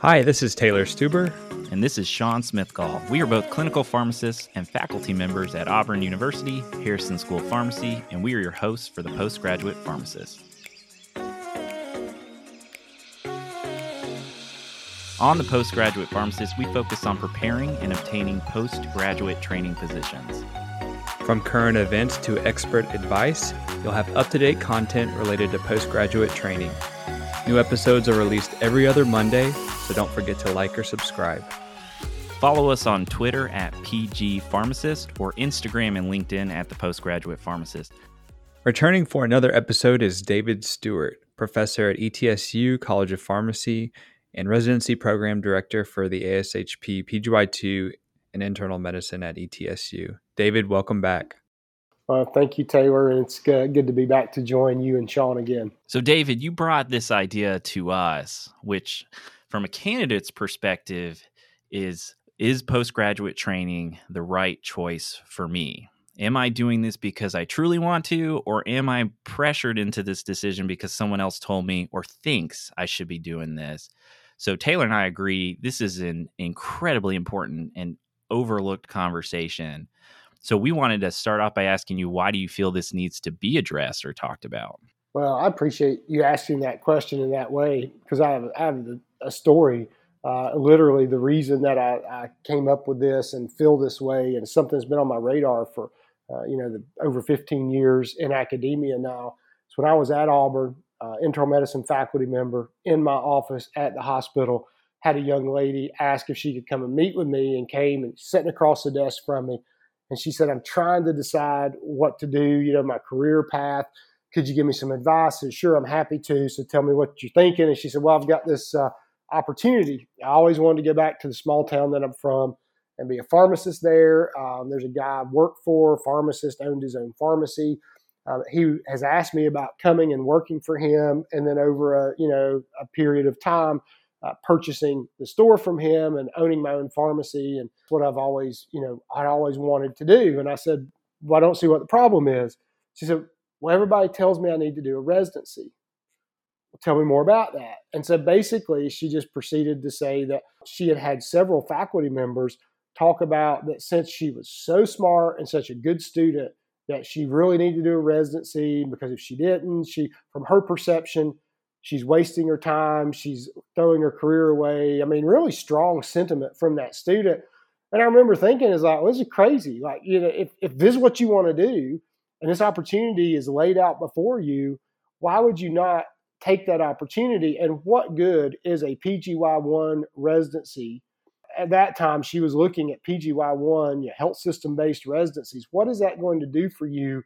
Hi, this is Taylor Stuber. And this is Sean Smithgall. We are both clinical pharmacists and faculty members at Auburn University, Harrison School of Pharmacy, and we are your hosts for the Postgraduate Pharmacist. On the Postgraduate Pharmacist, we focus on preparing and obtaining postgraduate training positions. From current events to expert advice, you'll have up to date content related to postgraduate training. New episodes are released every other Monday, so don't forget to like or subscribe. Follow us on Twitter at PG Pharmacist or Instagram and LinkedIn at the Postgraduate Pharmacist. Returning for another episode is David Stewart, professor at ETSU College of Pharmacy and residency program director for the ASHP PGY2 and internal medicine at ETSU. David, welcome back. Uh, thank you, Taylor, and it's good, good to be back to join you and Sean again. So, David, you brought this idea to us, which, from a candidate's perspective, is is postgraduate training the right choice for me? Am I doing this because I truly want to, or am I pressured into this decision because someone else told me or thinks I should be doing this? So, Taylor and I agree this is an incredibly important and overlooked conversation so we wanted to start off by asking you why do you feel this needs to be addressed or talked about? Well, I appreciate you asking that question in that way because I have, I have a story. Uh, literally, the reason that I, I, came up with this and feel this way, and something that's been on my radar for uh, you know the, over 15 years in academia now. So when I was at Auburn, uh, internal medicine faculty member in my office at the hospital, had a young lady ask if she could come and meet with me, and came and sitting across the desk from me and she said, I'm trying to decide what to do, you know, my career path. Could you give me some advice? Said, sure, I'm happy to. So tell me what you're thinking. And she said, well, I've got this uh, opportunity. I always wanted to go back to the small town that I'm from and be a pharmacist there. Um, there's a guy I worked for, pharmacist, owned his own pharmacy. Uh, he has asked me about coming and working for him, and then over a you know a period of time, uh, purchasing the store from him and owning my own pharmacy. And what I've always, you know, I always wanted to do. And I said, well, I don't see what the problem is. She said, well, everybody tells me I need to do a residency. Tell me more about that. And so basically, she just proceeded to say that she had had several faculty members talk about that since she was so smart and such a good student, that she really needed to do a residency because if she didn't, she, from her perception, she's wasting her time, she's throwing her career away. I mean, really strong sentiment from that student. And I remember thinking, is like, well, this is crazy. Like, you know, if, if this is what you want to do and this opportunity is laid out before you, why would you not take that opportunity? And what good is a PGY1 residency? At that time, she was looking at PGY1, health system based residencies. What is that going to do for you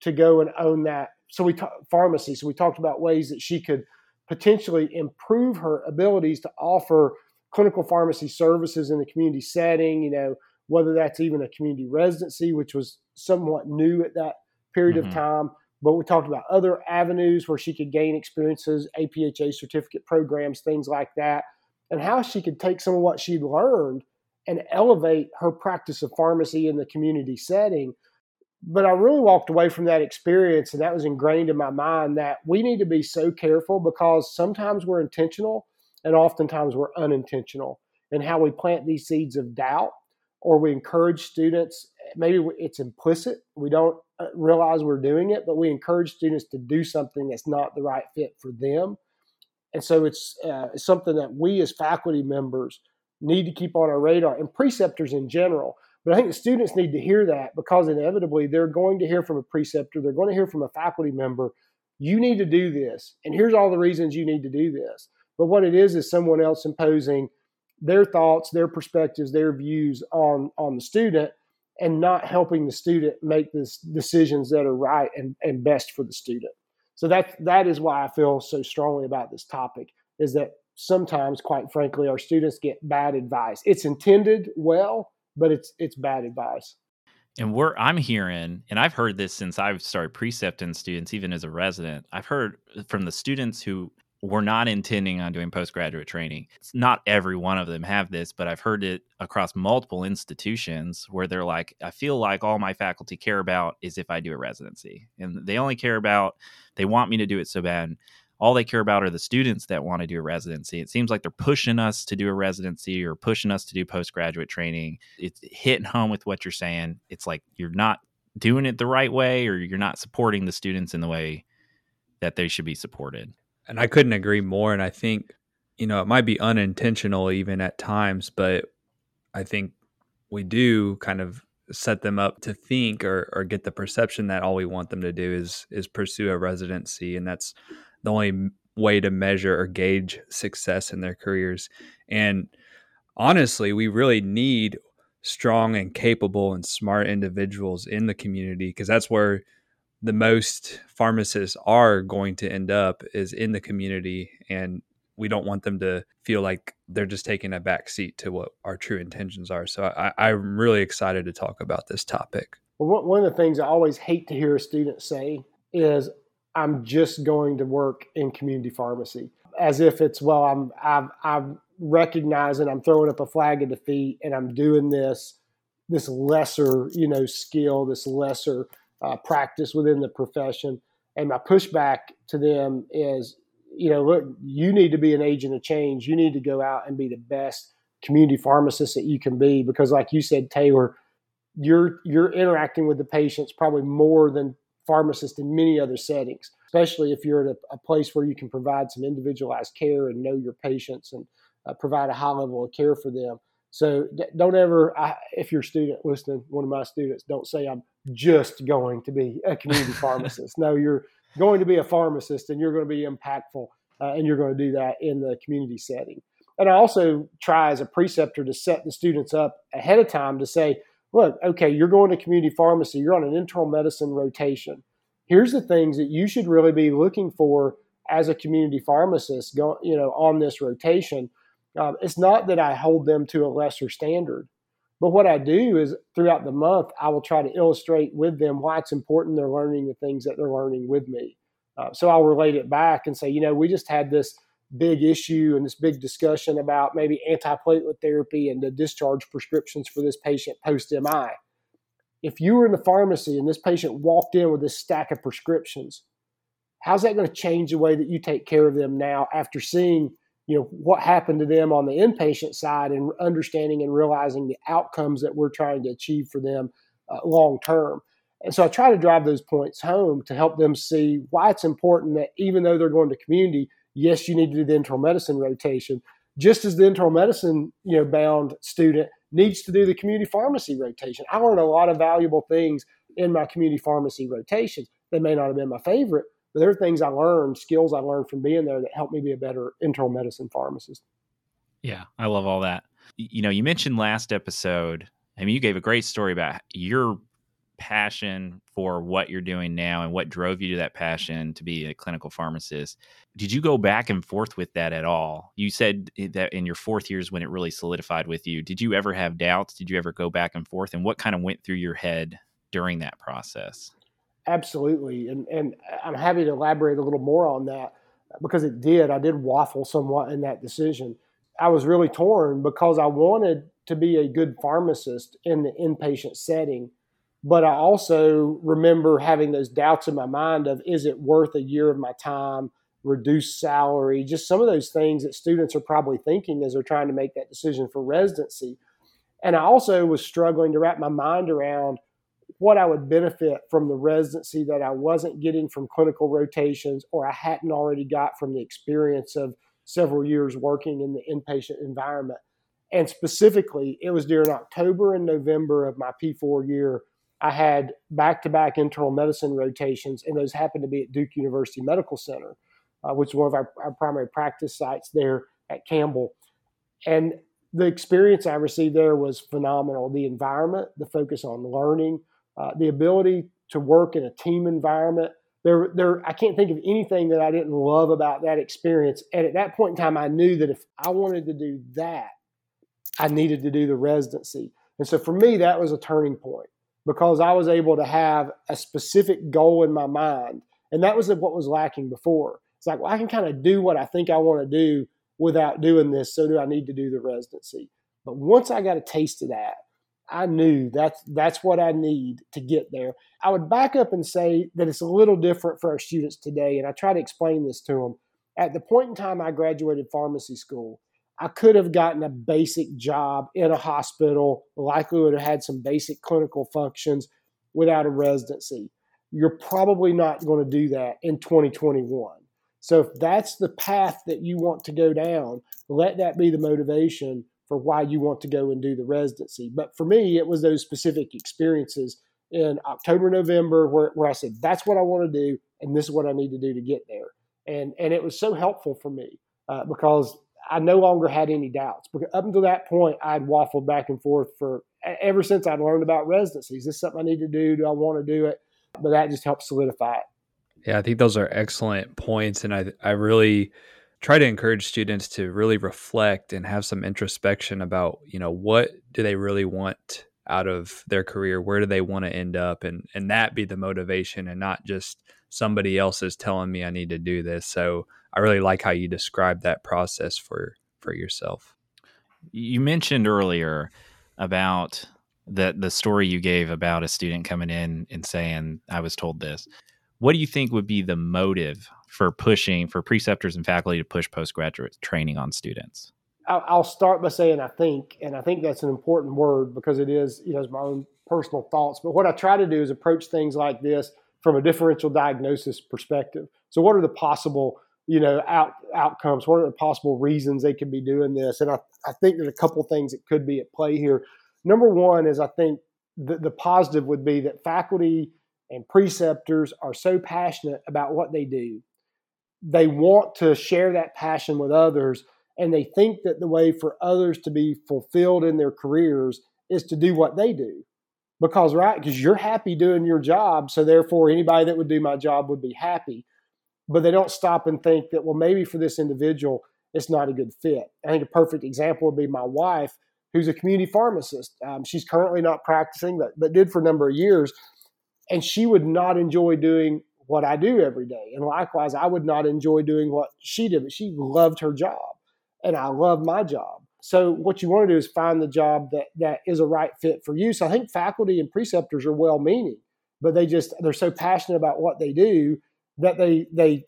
to go and own that so we talked pharmacy. So we talked about ways that she could potentially improve her abilities to offer clinical pharmacy services in the community setting. You know, whether that's even a community residency, which was somewhat new at that period mm-hmm. of time. But we talked about other avenues where she could gain experiences, APHA certificate programs, things like that, and how she could take some of what she'd learned and elevate her practice of pharmacy in the community setting. But I really walked away from that experience, and that was ingrained in my mind that we need to be so careful because sometimes we're intentional and oftentimes we're unintentional in how we plant these seeds of doubt or we encourage students. Maybe it's implicit, we don't uh, realize we're doing it, but we encourage students to do something that's not the right fit for them. And so it's uh, something that we as faculty members need to keep on our radar and preceptors in general but I think the students need to hear that because inevitably they're going to hear from a preceptor, they're going to hear from a faculty member, you need to do this. And here's all the reasons you need to do this. But what it is is someone else imposing their thoughts, their perspectives, their views on, on the student and not helping the student make the decisions that are right and, and best for the student. So that that is why I feel so strongly about this topic is that sometimes, quite frankly, our students get bad advice. It's intended well, but it's it's bad advice. And we're I'm hearing, and I've heard this since I've started precepting students, even as a resident. I've heard uh, from the students who were not intending on doing postgraduate training. It's not every one of them have this, but I've heard it across multiple institutions where they're like, I feel like all my faculty care about is if I do a residency. And they only care about they want me to do it so bad all they care about are the students that want to do a residency. It seems like they're pushing us to do a residency or pushing us to do postgraduate training. It's hitting home with what you're saying. It's like you're not doing it the right way or you're not supporting the students in the way that they should be supported. And I couldn't agree more. And I think, you know, it might be unintentional even at times, but I think we do kind of set them up to think or, or get the perception that all we want them to do is is pursue a residency and that's the only way to measure or gauge success in their careers and honestly we really need strong and capable and smart individuals in the community because that's where the most pharmacists are going to end up is in the community and we don't want them to feel like they're just taking a back seat to what our true intentions are. So I, i'm really excited to talk about this topic. Well, one of the things i always hate to hear a student say is i'm just going to work in community pharmacy as if it's well i'm i've, I've recognizing I'm throwing up a flag of defeat and I'm doing this this lesser you know skill, this lesser uh, practice within the profession. And my pushback to them is, you know, look, you need to be an agent of change. You need to go out and be the best community pharmacist that you can be because, like you said, Taylor, you're you're interacting with the patients probably more than pharmacists in many other settings, especially if you're at a, a place where you can provide some individualized care and know your patients and uh, provide a high level of care for them. So don't ever, I, if you're a student listening, one of my students, don't say I'm just going to be a community pharmacist. No, you're going to be a pharmacist and you're going to be impactful uh, and you're going to do that in the community setting. And I also try as a preceptor to set the students up ahead of time to say, look, okay, you're going to community pharmacy, you're on an internal medicine rotation. Here's the things that you should really be looking for as a community pharmacist, go, you know, on this rotation um, it's not that I hold them to a lesser standard, but what I do is throughout the month, I will try to illustrate with them why it's important they're learning the things that they're learning with me. Uh, so I'll relate it back and say, you know, we just had this big issue and this big discussion about maybe antiplatelet therapy and the discharge prescriptions for this patient post MI. If you were in the pharmacy and this patient walked in with this stack of prescriptions, how's that going to change the way that you take care of them now after seeing you know what happened to them on the inpatient side and understanding and realizing the outcomes that we're trying to achieve for them uh, long term. And so i try to drive those points home to help them see why it's important that even though they're going to community yes you need to do the internal medicine rotation. Just as the internal medicine you know bound student needs to do the community pharmacy rotation. I learned a lot of valuable things in my community pharmacy rotations. They may not have been my favorite but there are things I learned, skills I learned from being there that helped me be a better internal medicine pharmacist. Yeah, I love all that. You know, you mentioned last episode, I mean, you gave a great story about your passion for what you're doing now and what drove you to that passion to be a clinical pharmacist. Did you go back and forth with that at all? You said that in your fourth years when it really solidified with you. Did you ever have doubts? Did you ever go back and forth? And what kind of went through your head during that process? Absolutely, and and I'm happy to elaborate a little more on that uh, because it did. I did waffle somewhat in that decision. I was really torn because I wanted to be a good pharmacist in the inpatient setting, but I also remember having those doubts in my mind of is it worth a year of my time, reduced salary, just some of those things that students are probably thinking as they're trying to make that decision for residency. And I also was struggling to wrap my mind around what I would benefit from the residency that I wasn't getting from clinical rotations or I hadn't already got from the experience of several years working in the inpatient environment. And specifically, it was during October and November of my P4 year. I had back to back internal medicine rotations, and those happened to be at Duke University Medical Center, uh, which is one of our, our primary practice sites there at Campbell. And the experience I received there was phenomenal. The environment, the focus on learning, uh, the ability to work in a team environment. There, there, I can't think of anything that I didn't love about that experience. And at that point in time, I knew that if I wanted to do that, I needed to do the residency. And so for me, that was a turning point because I was able to have a specific goal in my mind. And that was what was lacking before. It's like, well, I can kind of do what I think I want to do without doing this. So do I need to do the residency? But once I got a taste of that, I knew that's that's what I need to get there. I would back up and say that it's a little different for our students today, and I try to explain this to them. at the point in time I graduated pharmacy school, I could have gotten a basic job in a hospital, likely would have had some basic clinical functions without a residency. You're probably not going to do that in 2021. So if that's the path that you want to go down, let that be the motivation for why you want to go and do the residency. But for me, it was those specific experiences in October, November, where, where I said, that's what I want to do, and this is what I need to do to get there. And, and it was so helpful for me uh, because I no longer had any doubts. Because up until that point, I'd waffled back and forth for ever since I'd learned about residencies. Is this something I need to do? Do I want to do it? But that just helped solidify it. Yeah, I think those are excellent points. And I, I really try to encourage students to really reflect and have some introspection about, you know, what do they really want out of their career? Where do they want to end up? And, and that be the motivation and not just somebody else is telling me I need to do this. So I really like how you describe that process for, for yourself. You mentioned earlier about the the story you gave about a student coming in and saying I was told this. What do you think would be the motive for pushing for preceptors and faculty to push postgraduate training on students? I'll start by saying I think, and I think that's an important word because it is, you know, my own personal thoughts. But what I try to do is approach things like this from a differential diagnosis perspective. So, what are the possible, you know, out, outcomes? What are the possible reasons they could be doing this? And I, I think there's a couple things that could be at play here. Number one is I think the, the positive would be that faculty and preceptors are so passionate about what they do. They want to share that passion with others, and they think that the way for others to be fulfilled in their careers is to do what they do. Because, right, because you're happy doing your job, so therefore anybody that would do my job would be happy. But they don't stop and think that, well, maybe for this individual, it's not a good fit. I think a perfect example would be my wife, who's a community pharmacist. Um, she's currently not practicing, but, but did for a number of years and she would not enjoy doing what I do every day. And likewise, I would not enjoy doing what she did, but she loved her job and I love my job. So what you want to do is find the job that that is a right fit for you. So I think faculty and preceptors are well meaning, but they just they're so passionate about what they do that they they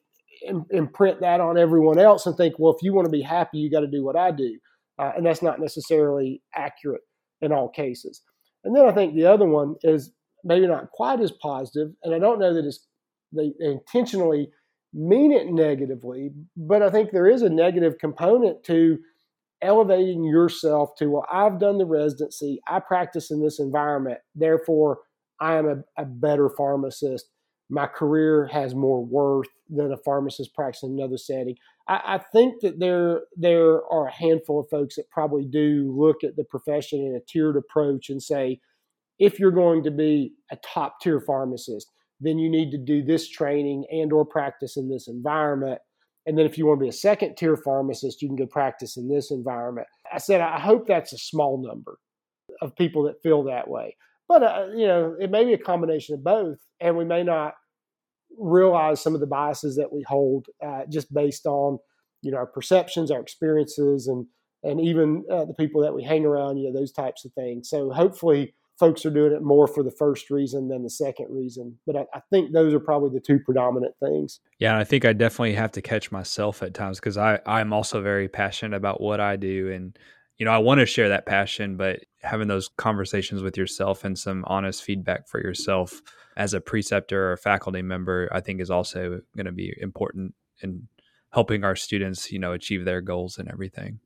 imprint that on everyone else and think, well, if you want to be happy, you got to do what I do, uh, and that's not necessarily accurate in all cases. And then I think the other one is maybe not quite as positive, and I don't know that it's they intentionally mean it negatively, but I think there is a negative component to elevating yourself to well, I've done the residency, I practice in this environment, therefore I am a, a better pharmacist. My career has more worth than a pharmacist practicing in another setting. I, I think that there there are a handful of folks that probably do look at the profession in a tiered approach and say, if you're going to be a top tier pharmacist, then you need to do this training and or practice in this environment. And then if you want to be a second tier pharmacist, you can go practice in this environment. I said, I hope that's a small number of people that feel that way. But, uh, you know, it may be a combination of both. And we may not realize some of the biases that we hold uh, just based on, you know, our perceptions, our experiences, and, and even uh, the people that we hang around, you know, those types of things. So hopefully, folks are doing it more for the first reason than the second reason. But I, I, think those are probably the two predominant things. Yeah, I think I definitely have to catch myself at times because I I'm also very passionate about what I do, and you know I want to share that passion, but having those conversations with yourself and some honest feedback for yourself as a preceptor or faculty member, I think is also going to be important in helping our students, you know, achieve their goals and everything.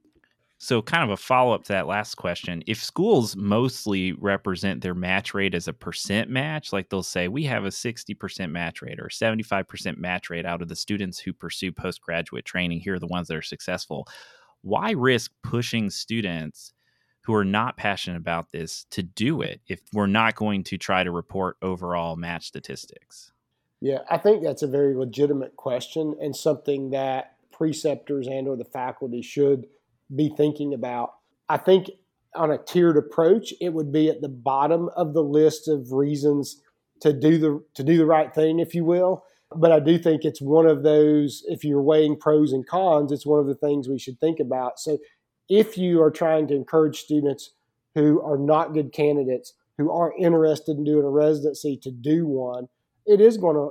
So, kind of a follow up to that last question if schools mostly represent their match rate as a percent match, like they'll say, we have a 60% match rate or 75% match rate out of the students who pursue postgraduate training, here are the ones that are successful. Why risk pushing students who are not passionate about this to do it if we're not going to try to report overall match statistics? Yeah, I think that's a very legitimate question and something that preceptors and or the faculty should be thinking about. I think on a tiered approach, it would be at the bottom of the list of reasons to do the to do the right thing, if you will. But I do think it's one of those. If you're weighing pros and cons, it's one of the things we should think about. So, if you are trying to encourage students who are not good candidates, who aren't interested in doing a residency, to do one, it is going to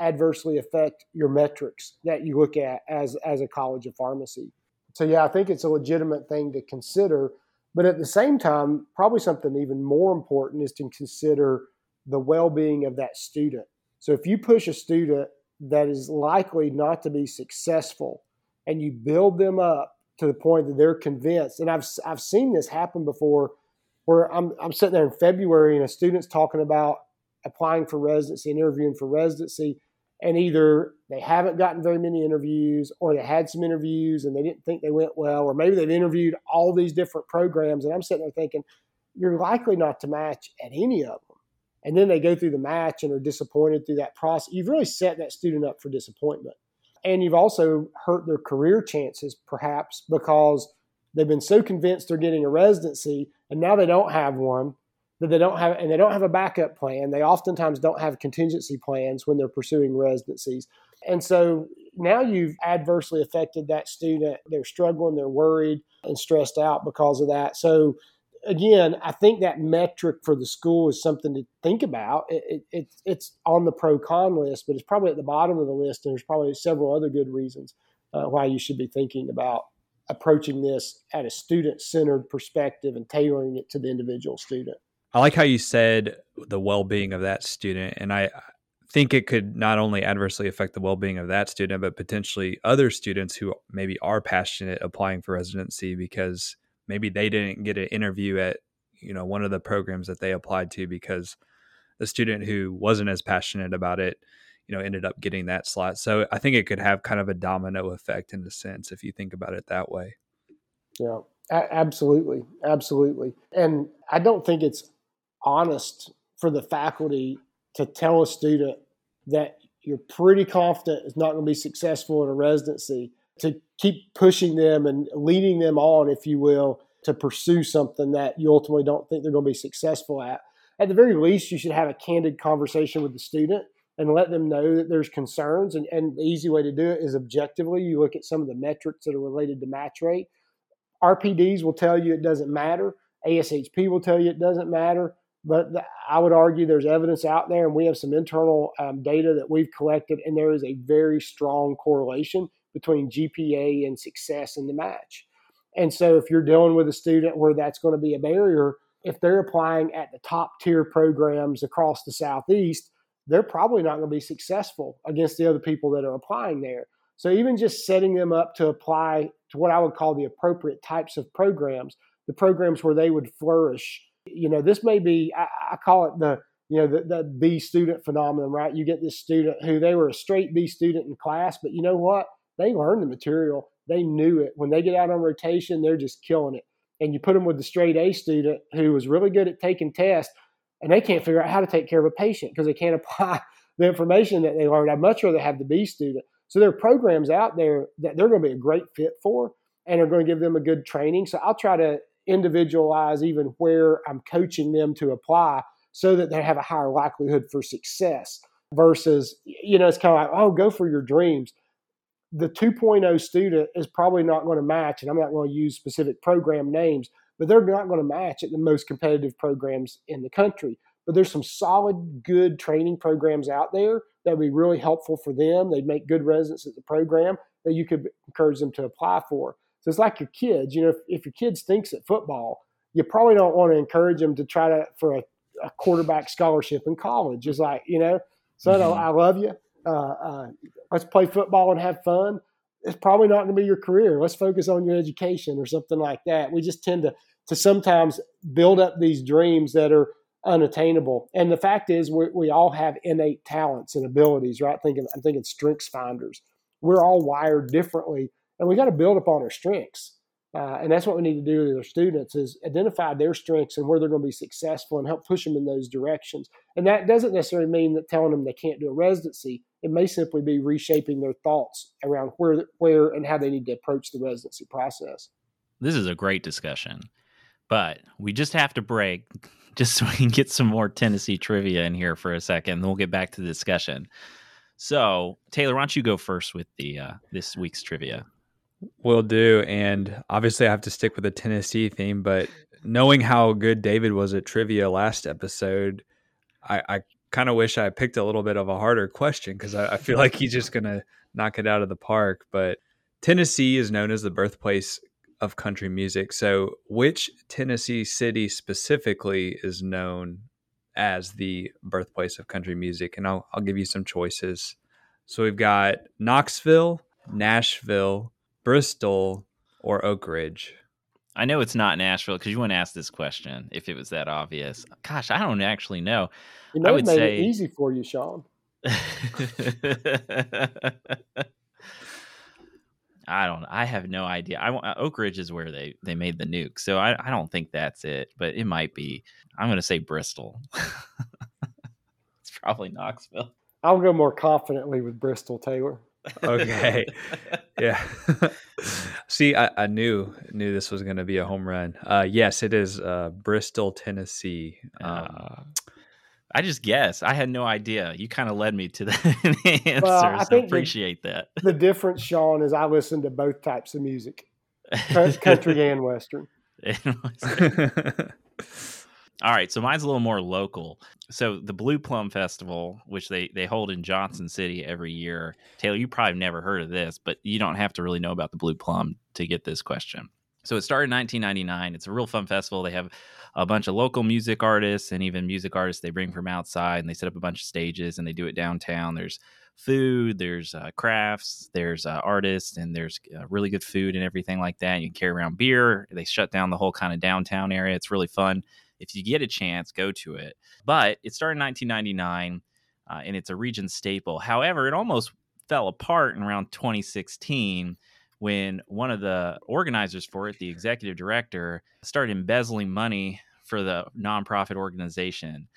adversely affect your metrics that you look at as as a college of pharmacy. So yeah, I think it's a legitimate thing to consider, but at the same time, probably something even more important is to consider the well-being of that student. So if you push a student that is likely not to be successful and you build them up to the point that they're convinced, and I've I've seen this happen before where I'm I'm sitting there in February and a student's talking about applying for residency and interviewing for residency and either they haven't gotten very many interviews or they had some interviews and they didn't think they went well or maybe they've interviewed all these different programs and i'm sitting there thinking you're likely not to match at any of them. And then they go through the match and are disappointed through that process. You've really set that student up for disappointment. And you've also hurt their career chances perhaps because they've been so convinced they're getting a residency and now they don't have one that they don't have and they don't have a backup plan. They oftentimes don't have contingency plans when they're pursuing residencies and so now you've adversely affected that student. They're struggling they're worried and stressed out because of that. So again i think that metric for the school is something to think about. It, it, it's on the pro con list but it's probably at the bottom of the list and there's probably several other good reasons uh, why you should be thinking about approaching this at a student centered perspective and tailoring it to the individual student. I like how you said the well being of that student. And I think it could not only adversely affect the well being of that student, but potentially other students who maybe are passionate applying for residency because maybe they didn't get an interview at you know one of the programs that they applied to because the student who wasn't as passionate about it you know ended up getting that slot. So i think it could have kind of a domino effect in a sense if you think about it that way. Yeah absolutely absolutely. And i don't think it's honest for the faculty to tell a student that you're pretty confident is not going to be successful in a residency, to keep pushing them and leading them on, if you will, to pursue something that you ultimately don't think they're going to be successful at. At the very least, you should have a candid conversation with the student and let them know that there's concerns. And, and the easy way to do it is objectively. You look at some of the metrics that are related to match rate. RPDs will tell you it doesn't matter. ASHP will tell you it doesn't matter. But the, I would argue there's evidence out there, and we have some internal um, data that we've collected, and there is a very strong correlation between GPA and success in the match. And so, if you're dealing with a student where that's going to be a barrier, if they're applying at the top tier programs across the Southeast, they're probably not going to be successful against the other people that are applying there. So, even just setting them up to apply to what I would call the appropriate types of programs, the programs where they would flourish you know, this may be, I, I call it the, you know, the, the B student phenomenon, right? You get this student who they were a straight B student in class, but you know what? They learned the material. They knew it. When they get out on rotation, they're just killing it. And you put them with the straight A student who was really good at taking tests, and they can't figure out how to take care of a patient because they can't apply the information that they learned. I'd much rather have the B student. So there are programs out there that they're going to be a great fit for and are going to give them a good training. So I'll try to individualize even where I'm coaching them to apply so that they have a higher likelihood for success versus, you know, it's kind of like, oh, go for your dreams. The 2.0 student is probably not going to match, and I'm not going to use specific program names, but they're not going to match at the most competitive programs in the country. But there's some solid, good training programs out there that would be really helpful for them. They'd make good residents at the program that you could encourage them to apply for. So it's like your kids. You know, if, if your kid stinks at football, you probably don't want to encourage them to try to for a, a quarterback scholarship in college. It's like you know, son, mm-hmm. I love you. Uh, uh, let's play football and have fun. It's probably not going to be your career. Let's focus on your education or something like that. We just tend to to sometimes build up these dreams that are unattainable. And the fact is, we, we all have innate talents and abilities, right? Thinking, I'm thinking strengths finders. We're all wired differently and we got to build upon our strengths. Uh, and that's what we need to do with our students is identify their strengths and where they're going to be successful and help push them in those directions. And that doesn't necessarily mean that telling them they can't do a residency. It may simply be reshaping their thoughts around where, where and how they need to approach the residency process. This is a great discussion, but we just have to break just so we can get some more Tennessee trivia in here for a second. Then we'll get back to the discussion. So, Taylor, why don't you go first with the uh, this week's trivia? Will do. And obviously, I have to stick with the Tennessee theme, but knowing how good David was at trivia last episode, I, I kind of wish I picked a little bit of a harder question because I, I feel like he's just gonna knock it out of the park. But Tennessee is known as the birthplace of country music. So, which Tennessee city specifically is known as the birthplace of country music? And I'll, I'll give you some choices. So, we've got Knoxville, Nashville, Bristol, or Oak Ridge. I know it's not Nashville because you wouldn't ask this question if it was that obvious. Gosh, I don't actually know. You know, I would made say... it easy for you, Sean. I don't. I have no idea. I Oak Ridge is where they they made the nuke, so I, I don't think that's it. But it might be. I'm going to say Bristol. it's probably Knoxville. I'll go more confidently with Bristol Taylor. Okay, yeah. See, I, I, knew knew this was going to be a home run. Uh, yes, it is uh, Bristol, Tennessee. Um, uh, I just guess. I had no idea. You kind of led me to the answer. Well, I so appreciate the, that. The difference, Sean, is I listen to both types of music, country and western. All right, so mine's a little more local. So the Blue Plum Festival, which they they hold in Johnson City every year. Taylor, you probably never heard of this, but you don't have to really know about the Blue Plum to get this question. So it started in 1999. It's a real fun festival. They have a bunch of local music artists and even music artists they bring from outside, and they set up a bunch of stages and they do it downtown. There's food, there's uh, crafts, there's uh, artists, and there's uh, really good food and everything like that. You can carry around beer. They shut down the whole kind of downtown area. It's really fun. If you get a chance, go to it. But it started in 1999, uh, and it's a region staple. However, it almost fell apart in around 2016 when one of the organizers for it, the executive director, started embezzling money for the nonprofit organization.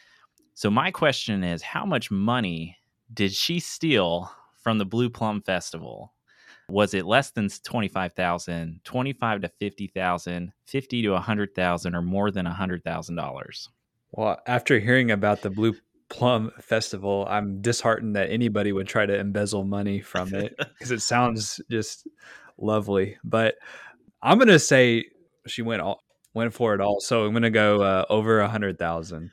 So my question is, how much money did she steal from the Blue Plum Festival? Was it less than 25,000, 25 to 50,000, 50 to 100,000 or more than $100,000? Well, after hearing about the Blue Plum Festival, I'm disheartened that anybody would try to embezzle money from it because it sounds just lovely. But I'm gonna say she went all went for it all. So I'm gonna go uh, over a hundred thousand.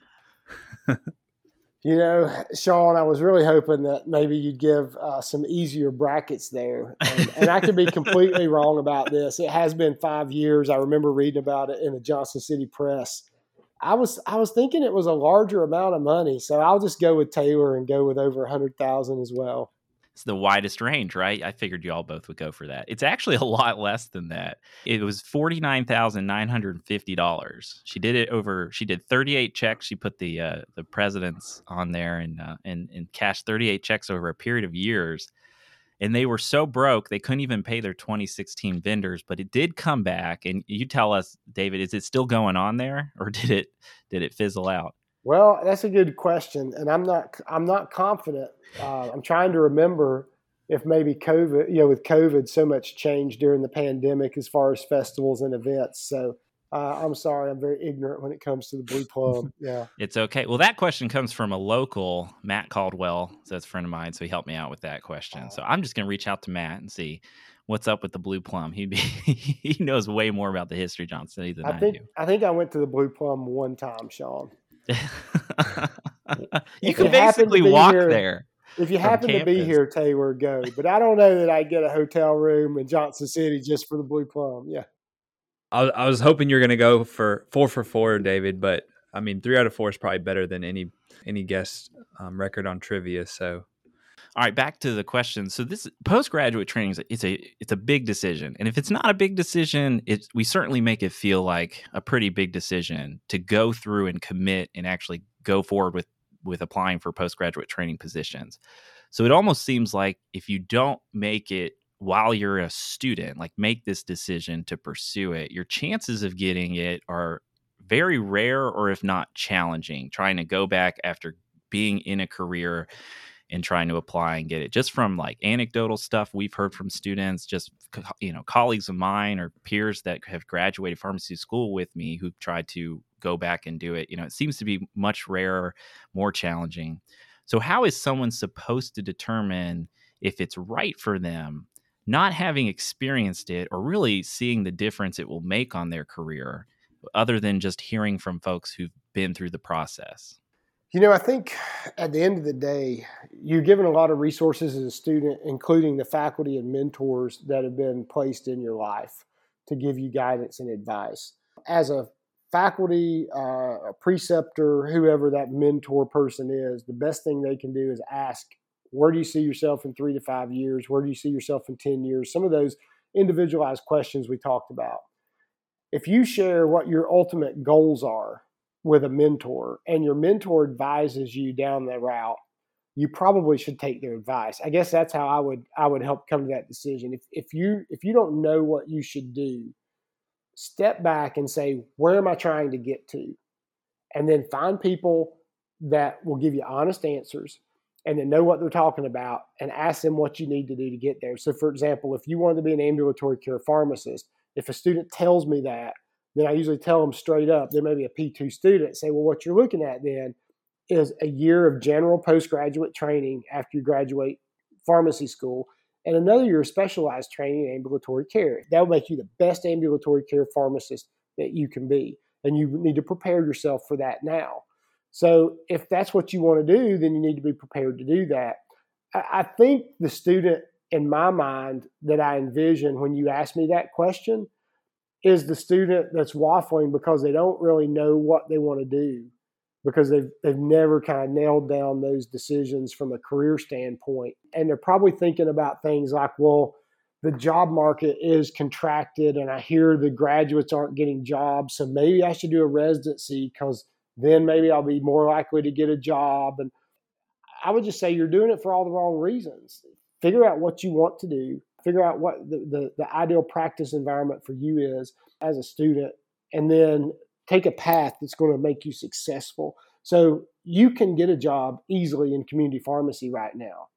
you know, Sean, I was really hoping that maybe you'd give uh, some easier brackets there, and, and I could be completely wrong about this. It has been five years. I remember reading about it in the Johnson City Press. I was I was thinking it was a larger amount of money, so I'll just go with Taylor and go with over a hundred thousand as well it's the widest range, right? I figured you all both would go for that. It's actually a lot less than that. It was forty nine thousand nine hundred fifty dollars. She did it over. She did thirty eight checks. She put the uh, the presidents on there and uh, and and cashed thirty eight checks over a period of years. And they were so broke they couldn't even pay their 2016 vendors. But it did come back. And you tell us, David, is it still going on there, or did it did it fizzle out? Well, that's a good question, and I'm not I'm not confident. Uh, I'm trying to remember if maybe COVID, you know, with COVID, so much changed during the pandemic as far as festivals and events. So uh, I'm sorry, I'm very ignorant when it comes to the Blue Plum. Yeah, it's okay. Well, that question comes from a local Matt Caldwell. So that's a friend of mine, so he helped me out with that question. So I'm just going to reach out to Matt and see what's up with the Blue Plum. He he knows way more about the history Johnson City than I, I think. do. I think I went to the Blue Plum one time, Sean. you can basically walk here, there. If you happen campus. to be here, Taylor, go. But I don't know that I'd get a hotel room in Johnson City just for the Blue Plum. Yeah. I, I was hoping you're going to go for four for four, David. But I mean, three out of four is probably better than any any guest um, record on trivia. So all right, back to the question. So this postgraduate training is a, it's a it's a big decision, and if it's not a big decision, it we certainly make it feel like a pretty big decision to go through and commit and actually go forward with with applying for postgraduate training positions. So it almost seems like if you don't make it while you're a student, like make this decision to pursue it, your chances of getting it are very rare or if not challenging. Trying to go back after being in a career and trying to apply and get it. Just from like anecdotal stuff we've heard from students just you know colleagues of mine or peers that have graduated pharmacy school with me who've tried to go back and do it you know it seems to be much rarer more challenging. So how is someone supposed to determine if it's right for them not having experienced it or really seeing the difference it will make on their career other than just hearing from folks who've been through the process You know, I think at the end of the day, you're given a lot of resources as a student, including the faculty and mentors that have been placed in your life to give you guidance and advice. As a faculty, uh, a preceptor, whoever that mentor person is, the best thing they can do is ask, where do you see yourself in three to five years? Where do you see yourself in 10 years? Some of those individualized questions we talked about. If you share what your ultimate goals are with a mentor and your mentor advises you down the route, you probably should take their advice. I guess that's how I would I would help come to that decision. If if you if you don't know what you should do, step back and say, where am I trying to get to? And then find people that will give you honest answers and then know what they're talking about and ask them what you need to do to get there. So, for example, if you want to be an ambulatory care pharmacist, if a student tells me that, then I usually tell them straight up, there may be a P2 student, say, well, what you're looking at then is a year of general postgraduate training after you graduate pharmacy school and another year of specialized training in ambulatory care. That will make you the best ambulatory care pharmacist that you can be. And you need to prepare yourself for that now. So if that's what you want to do, then you need to be prepared to do that. I think the student in my mind that I envision when you ask me that question is the student that's waffling because they don't really know what they want to do because they've they've never kind of nailed down those decisions from a career standpoint. And they're probably thinking about things like well the job market is contracted and I hear the graduates aren't getting jobs so maybe I should do a residency cuz then maybe I'll be more likely to get a job. And I would just say you're doing it for all the wrong reasons. Figure out what you want to do figure out what the, the, the ideal practice environment for you is as a student, and then take a path that's going to make you successful. So you can get a job easily in community pharmacy right now,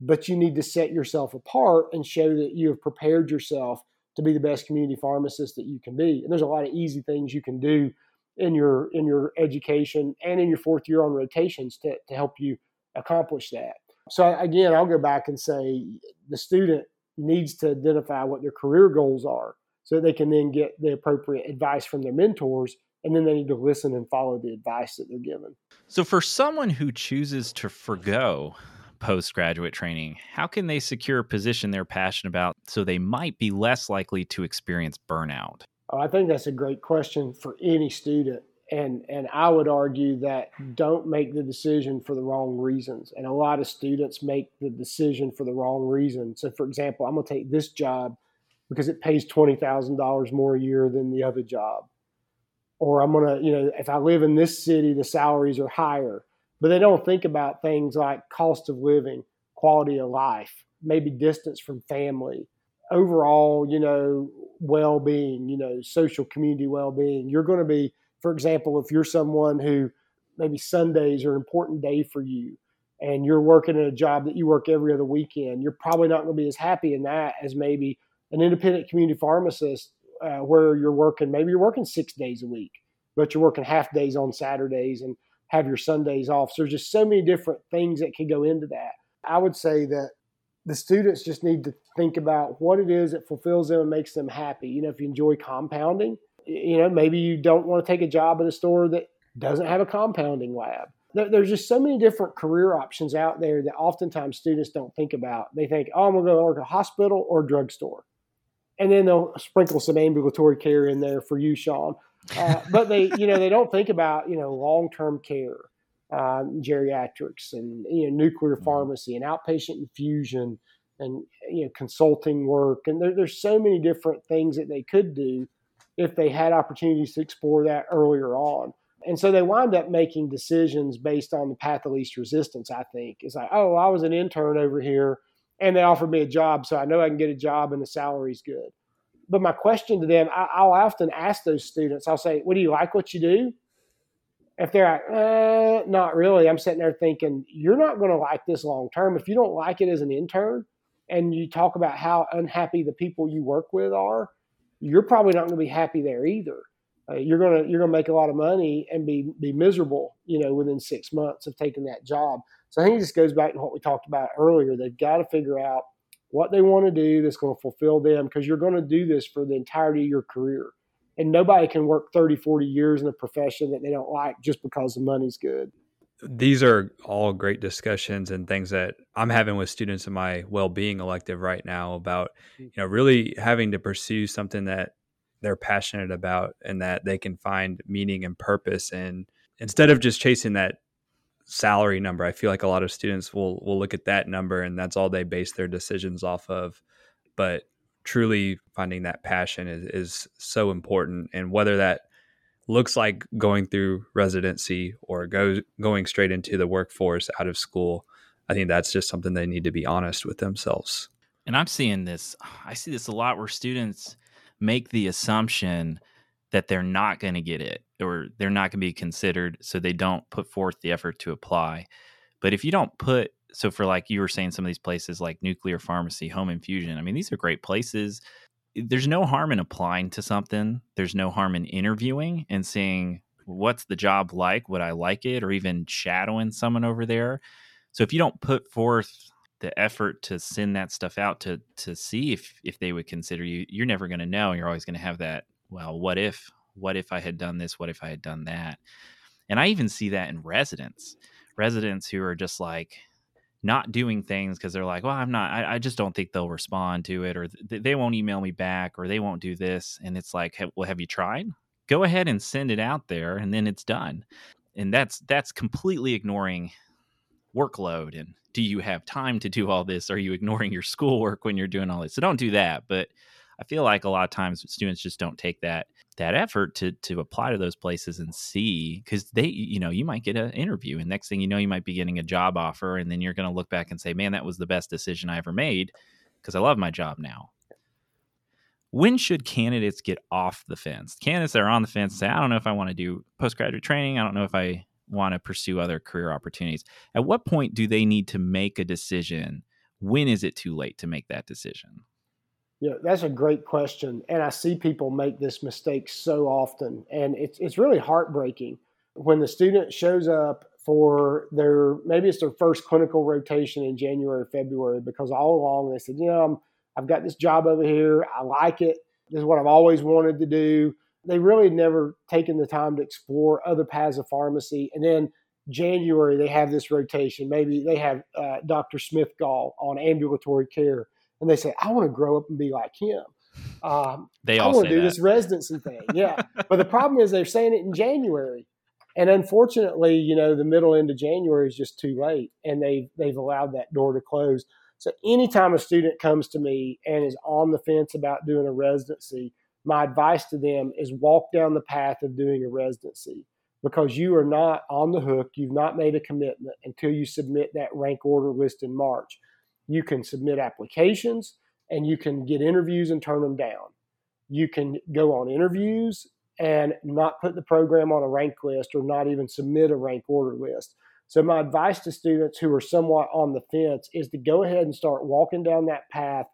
but you need to set yourself apart and show that you have prepared yourself to be the best community pharmacist that you can be. And there's a lot of easy things you can do in your in your education and in your fourth year on rotations to, to help you accomplish that. So again, I'll go back and say the student needs to identify what their career goals are so they can then get the appropriate advice from their mentors and then they need to listen and follow the advice that they're given. So for someone who chooses to forego postgraduate training, how can they secure a position they're passionate about so they might be less likely to experience burnout? Oh, I think that's a great question for any student and and I would argue that don't make the decision for the wrong reasons. And a lot of students make the decision for the wrong reason. So, for example, I'm going to take this job because it pays twenty thousand dollars more a year than the other job, or I'm going to, you know, if I live in this city, the salaries are higher. But they don't think about things like cost of living, quality of life, maybe distance from family, overall, you know, well-being, you know, social community well-being. You're going to be for example, if you're someone who maybe Sundays are an important day for you and you're working in a job that you work every other weekend, you're probably not going to be as happy in that as maybe an independent community pharmacist uh, where you're working, maybe you're working six days a week, but you're working half days on Saturdays and have your Sundays off. So there's just so many different things that can go into that. I would say that the students just need to think about what it is that fulfills them and makes them happy. You know, if you enjoy compounding, you know, maybe you don't want to take a job at a store that doesn't have a compounding lab. There's just so many different career options out there that oftentimes students don't think about. They think, oh, I'm going to go work at a hospital or a drugstore. And then they'll sprinkle some ambulatory care in there for you, Sean. Uh, but they, you know, they don't think about, you know, long-term care, um, geriatrics and, you know, nuclear mm-hmm. pharmacy and outpatient infusion and, you know, consulting work. And there, there's so many different things that they could do if they had opportunities to explore that earlier on. And so they wind up making decisions based on the path of least resistance, I think. It's like, oh, I was an intern over here and they offered me a job, so I know I can get a job and the salary's good. But my question to them, I, will often ask those students, I'll say, what do you like what you do? If they're like, uh, not really, I'm sitting there thinking, you're not going to like this long term. If you don't like it as an intern and you talk about how unhappy the people you work with are, you're probably not going to be happy there either. Uh, you're gonna you're gonna make a lot of money and be be miserable, you know, within six months of taking that job. So I think it just goes back to what we talked about earlier. They've got to figure out what they want to do that's going to fulfill them because you're going to do this for the entirety of your career. And nobody can work 30, 40 years in a profession that they don't like just because the money's good. These are all great discussions and things that I'm having with students in my well-being elective right now about Mm. you know really having to pursue something that they're passionate about and that they can find meaning and purpose in instead of just chasing that salary number. I feel like a lot of students will will look at that number and that's all they base their decisions off of. But truly finding that passion is, is so important and whether that looks like going through residency or go, going straight into the workforce out of school, I think that's just something they need to be honest with themselves. And I'm seeing this, I see this a lot where students make the assumption that they're not going to get it or they're not going to be considered. So they don't put forth the effort to apply. But if you don't put, so for like you were saying, some of these places like nuclear pharmacy, home infusion, I mean, these are great places there's no harm in applying to something. There's no harm in interviewing and seeing what's the job like, would I like it, or even shadowing someone over there. So if you don't put forth the effort to send that stuff out to to see if if they would consider you, you're never going to know. You're always going to have that. Well, what if? What if I had done this? What if I had done that? And I even see that in residents, residents who are just like, not doing things because they're like, well, I'm not, I, I, just don't think they'll respond to it or th- they won't email me back or they won't do this. And it's like, well, have you tried? Go ahead and send it out there and then it's done. And that's, that's completely ignoring workload. And do you have time to do all this? Are you ignoring your schoolwork when you're doing all this? So don't do that. But I feel like a lot of times students just don't take that that effort to to apply to those places and see because they you know you might get an interview and next thing you know you might be getting a job offer and then you're going to look back and say man that was the best decision i ever made because i love my job now. When should candidates get off the fence? Candidates that are on the fence say i don't know if i want to do postgraduate training. I don't know if i want to pursue other career opportunities. At what point do they need to make a decision? When is it too late to make that decision yeah, that's a great question. And I see people make this mistake so often. And it's, it's really heartbreaking when the student shows up for their maybe it's their first clinical rotation in January February because all along they said, you know, i have got this job over here. I like it. This is what I've always wanted to do. They really never taken the time to explore other paths of pharmacy. And then January, they have this rotation. Maybe they have uh, Dr. Smith Gall on ambulatory care and they say, I want to grow up and be like him. Um, they I want to do that. this residency thing. Yeah. but the problem is they're saying it in January. And unfortunately, you know, the middle end of January is just too late and they've, they've allowed that door to close. So anytime a student comes to me and is on the fence about doing a residency, my advice to them is walk down the path of doing a residency because you are not on the hook. You've not made a commitment until you submit that rank order list in March you can submit applications and you can get interviews and turn them down. You can go on interviews and not put the program on a rank list or not even submit a rank order list. So, my advice to students who are somewhat on the fence is to go ahead and start walking down that path.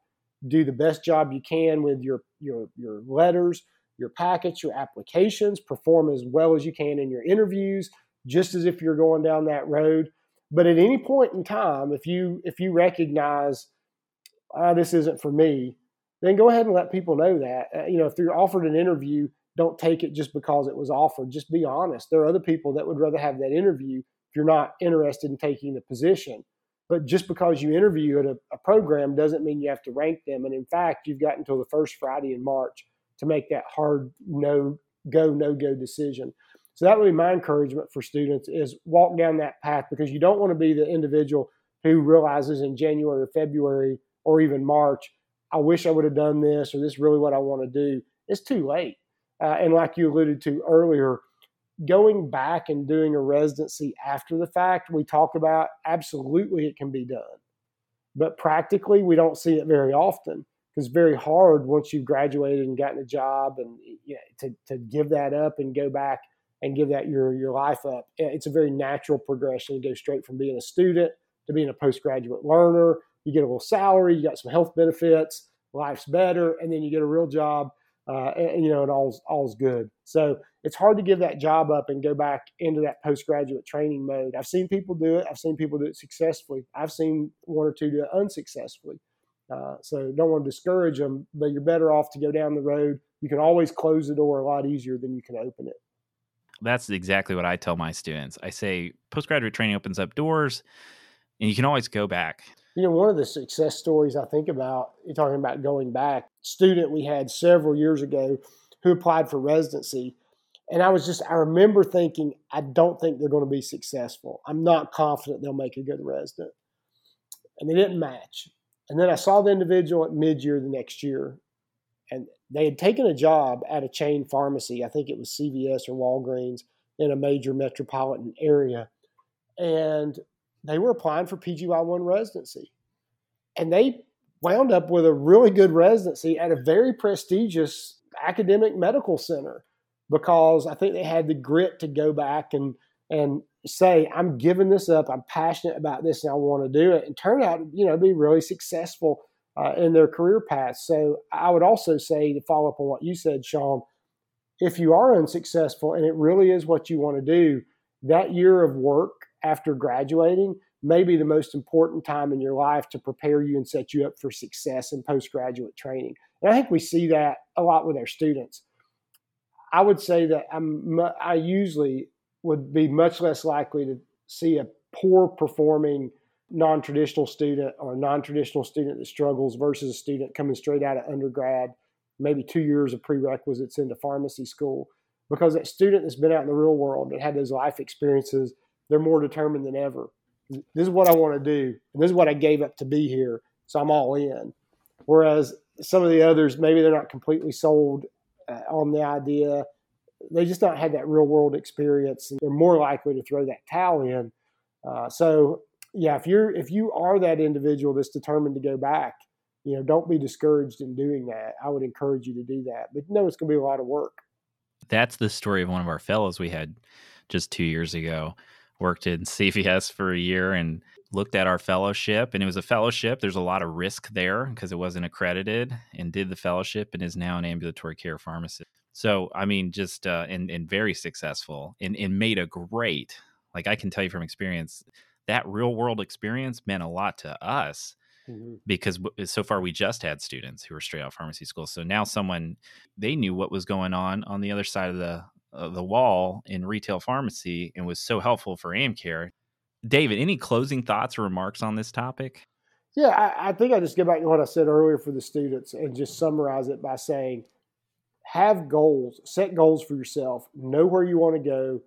Do the best job you can with your, your, your letters, your packets, your applications, perform as well as you can in your interviews, just as if you're going down that road. But at any point in time, if you if you recognize ah, this isn't for me, then go ahead and let people know that. Uh, you know, if you're offered an interview, don't take it just because it was offered. Just be honest. There are other people that would rather have that interview if you're not interested in taking the position. But just because you interview at a, a program doesn't mean you have to rank them. And in fact, you've got until the first Friday in March to make that hard no go no go decision. So that would be my encouragement for students is walk down that path because you don't want to be the individual who realizes in January or February or even March, I wish I would have done this or this is really what I want to do. It's too late. Uh, and like you alluded to earlier, going back and doing a residency after the fact, we talk about absolutely it can be done. But practically, we don't see it very often because it's very hard once you've graduated and gotten a job and you know, to, to give that up and go back and give that your your life up. It's a very natural progression to go straight from being a student to being a postgraduate learner. You get a little salary, you got some health benefits, life's better, and then you get a real job, uh, and, you know, and all's all's good. So it's hard to give that job up and go back into that postgraduate training mode. I've seen people do it. I've seen people do it successfully. I've seen one or two do it unsuccessfully. Uh, so don't want to discourage them, but you're better off to go down the road. You can always close the door a lot easier than you can open it. That's exactly what I tell my students. I say postgraduate training opens up doors and you can always go back. You know, one of the success stories I think about, you're talking about going back, student we had several years ago who applied for residency. And I was just, I remember thinking, I don't think they're going to be successful. I'm not confident they'll make a good resident. And they didn't match. And then I saw the individual at mid year the next year, and they had taken a job at a chain pharmacy. I think it was CVS or Walgreens in a major metropolitan area. And they were applying for PGY1 residency. And they wound up with a really good residency at a very prestigious academic medical center because I think they had the grit to go back and and say, I'm giving this up. I'm passionate about this and I want to do it. And turn out, you know, be really successful uh, in their career path. So I would also say to follow up on what you said, Sean, if you are unsuccessful and it really is what you want to do, that year of work after graduating may be the most important time in your life to prepare you and set you up for success in postgraduate training. And I think we see that a lot with our students. I would say that I'm I usually would be much less likely to see a poor performing non-traditional student or a non-traditional student that struggles versus a student coming straight out of undergrad, maybe two years of prerequisites into pharmacy school. Because that student that's been out in the real world and had those life experiences, they're more determined than ever. This is what I want to do, and this is what I gave up to be here, so I'm all in. Whereas some of the others, maybe they're not completely sold uh, on the idea. They just not had that real world experience, and they're more likely to throw that towel in. Uh, so yeah, if you're if you are that individual that's determined to go back, you know, don't be discouraged in doing that. I would encourage you to do that, but you no, it's going to be a lot of work. That's the story of one of our fellows we had just two years ago. Worked in CVS for a year and looked at our fellowship, and it was a fellowship. There's a lot of risk there because it wasn't accredited, and did the fellowship and is now an ambulatory care pharmacist. So, I mean, just uh, and and very successful, and and made a great. Like I can tell you from experience, that real world experience meant a lot to us mm-hmm. because so far we just had students who were straight out of pharmacy school. So now someone they knew what was going on on the other side of the of the wall in retail pharmacy and was so helpful for AmCare. David, any closing thoughts or remarks on this topic? Yeah, I, I think I just go back to what I said earlier for the students and just summarize it by saying have goals, set goals for yourself, know where you want to go,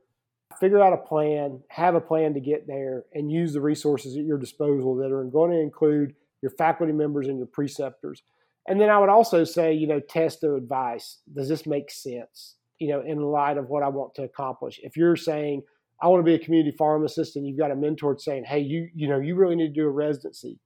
figure out a plan, have a plan to get there, and use the resources at your disposal that are going to include your faculty members and your preceptors. And then I would also say, you know, test their advice. Does this make sense? You know, in light of what I want to accomplish. If you're saying, I want to be a community pharmacist, and you've got a mentor saying, hey, you, you know, you really need to do a residency.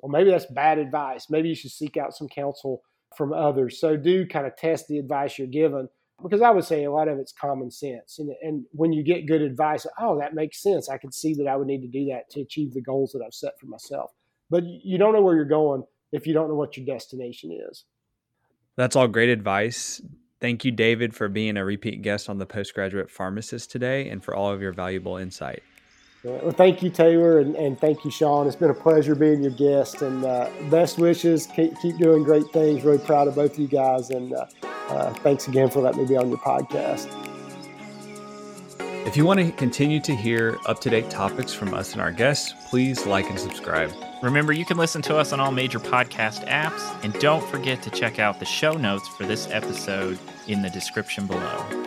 Well, maybe that's bad advice. Maybe you should seek out some counsel from others. So do kind of test the advice you're given because I would say a lot of it's common sense. And, and when you get good advice, oh, that makes sense. I can see that I would need to do that to achieve the goals that I've set for myself. But you don't know where you're going if you don't know what your destination is. That's all great advice. Thank you, David, for being a repeat guest on the Postgraduate Pharmacist today and for all of your valuable insight. Well, thank you, Taylor, and, and thank you, Sean. It's been a pleasure being your guest, and uh, best wishes. Keep, keep doing great things. Really proud of both of you guys, and uh, uh, thanks again for letting me be on your podcast. If you want to continue to hear up to date topics from us and our guests, please like and subscribe. Remember, you can listen to us on all major podcast apps, and don't forget to check out the show notes for this episode in the description below.